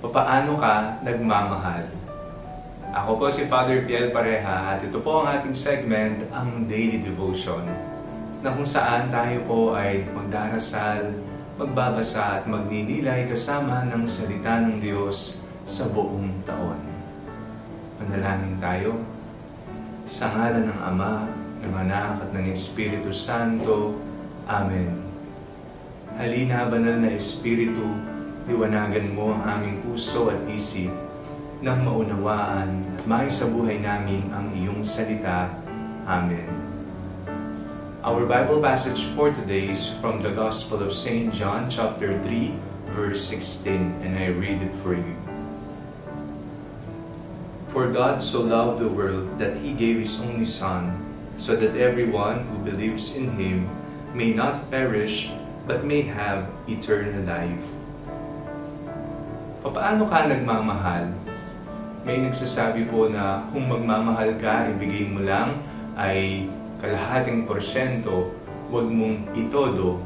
Papaano ka nagmamahal? Ako po si Father Piel Pareha at ito po ang ating segment, ang Daily Devotion, na kung saan tayo po ay magdarasal, magbabasa at magninilay kasama ng salita ng Diyos sa buong taon. Manalangin tayo. Sa ngalan ng Ama, ng Anak at ng Espiritu Santo. Amen. Halina, banal na Espiritu, liwanagan mo ang aming puso at isip nang maunawaan at sa buhay namin ang iyong salita. Amen. Our Bible passage for today is from the Gospel of St. John chapter 3 verse 16 and I read it for you. For God so loved the world that he gave his only son so that everyone who believes in him may not perish but may have eternal life. Paano ka nagmamahal? May nagsasabi po na kung magmamahal ka, ibigay mo lang ay kalahating porsyento, huwag mong itodo.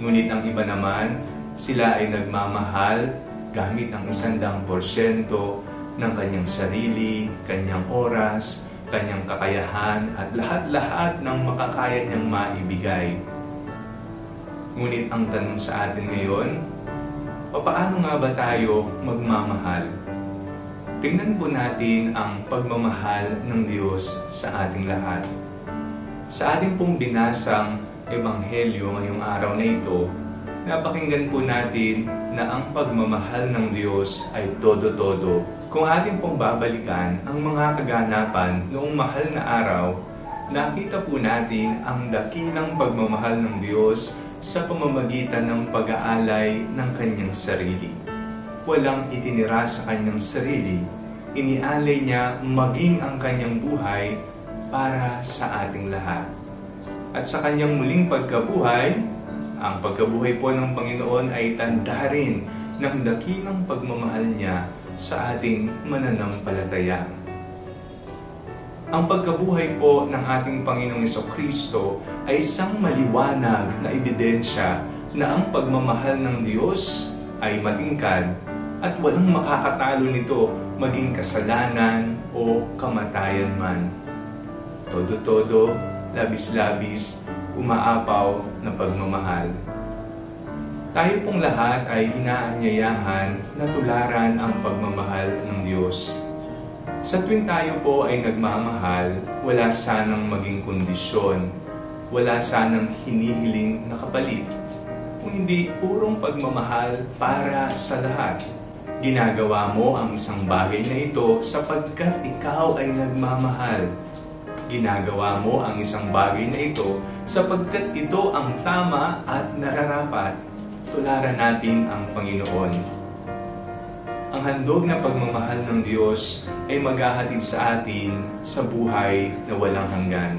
Ngunit ang iba naman, sila ay nagmamahal gamit ang isandang porsyento ng kanyang sarili, kanyang oras, kanyang kakayahan at lahat-lahat ng makakaya niyang maibigay. Ngunit ang tanong sa atin ngayon, paano nga ba tayo magmamahal? Tingnan po natin ang pagmamahal ng Diyos sa ating lahat. Sa ating pong binasang Ebanghelyo ngayong araw na ito, napakinggan po natin na ang pagmamahal ng Diyos ay todo-todo. Kung ating pong babalikan ang mga kaganapan noong mahal na araw, nakita po natin ang dakilang pagmamahal ng Diyos sa pamamagitan ng pag-aalay ng kanyang sarili. Walang itinira sa kanyang sarili, inialay niya maging ang kanyang buhay para sa ating lahat. At sa kanyang muling pagkabuhay, ang pagkabuhay po ng Panginoon ay tanda rin ng dakilang pagmamahal niya sa ating mananampalataya. Ang pagkabuhay po ng ating Panginoong Kristo ay isang maliwanag na ebidensya na ang pagmamahal ng Diyos ay matingkad at walang makakatalo nito maging kasalanan o kamatayan man. Todo-todo, labis-labis, umaapaw na pagmamahal. Tayo pong lahat ay inaanyayahan na tularan ang pagmamahal ng Diyos sa tuwing tayo po ay nagmamahal, wala sanang maging kondisyon, wala sanang hinihiling na kapalit, kung hindi purong pagmamahal para sa lahat. Ginagawa mo ang isang bagay na ito sapagkat ikaw ay nagmamahal. Ginagawa mo ang isang bagay na ito sapagkat ito ang tama at nararapat. Tularan natin ang Panginoon ang handog na pagmamahal ng Diyos ay maghahatid sa atin sa buhay na walang hanggan.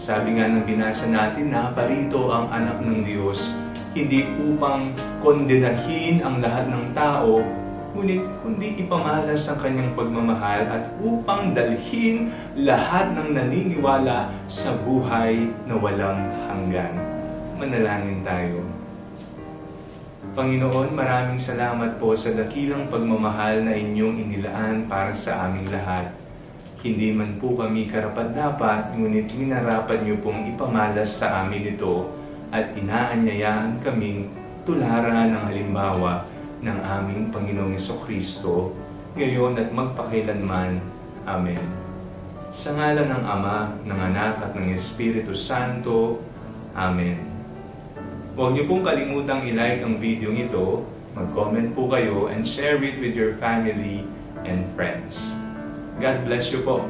Sabi nga ng binasa natin na parito ang anak ng Diyos, hindi upang kondenahin ang lahat ng tao, ngunit kundi ipamalas ang kanyang pagmamahal at upang dalhin lahat ng naniniwala sa buhay na walang hanggan. Manalangin tayo. Panginoon, maraming salamat po sa dakilang pagmamahal na inyong inilaan para sa aming lahat. Hindi man po kami karapat-dapat, ngunit minarapat niyo pong ipamalas sa amin ito at inaanyayahan kaming tularan ng halimbawa ng aming Panginoong Kristo ngayon at magpakailanman. Amen. Sa ngalan ng Ama, ng Anak at ng Espiritu Santo. Amen. Huwag niyo pong kalimutang i-like ang video ito, mag-comment po kayo, and share it with your family and friends. God bless you po.